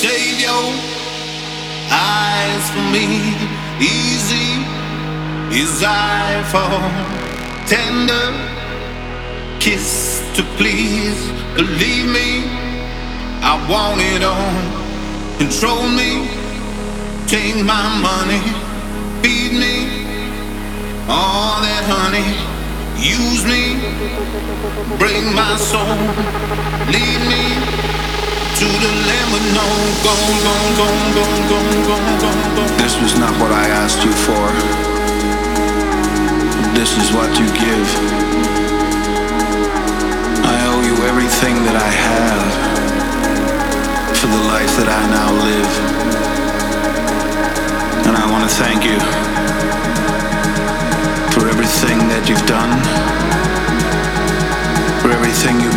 save your eyes for me. Easy is I fall. Tender kiss to please. Believe me, I want it all. Control me, take my money, feed me all that honey. Use me, break my soul, lead me to the no. This was not what I asked you for. This is what you give. I owe you everything that I have for the life that I now live. And I want to thank you for everything that you've done, for everything you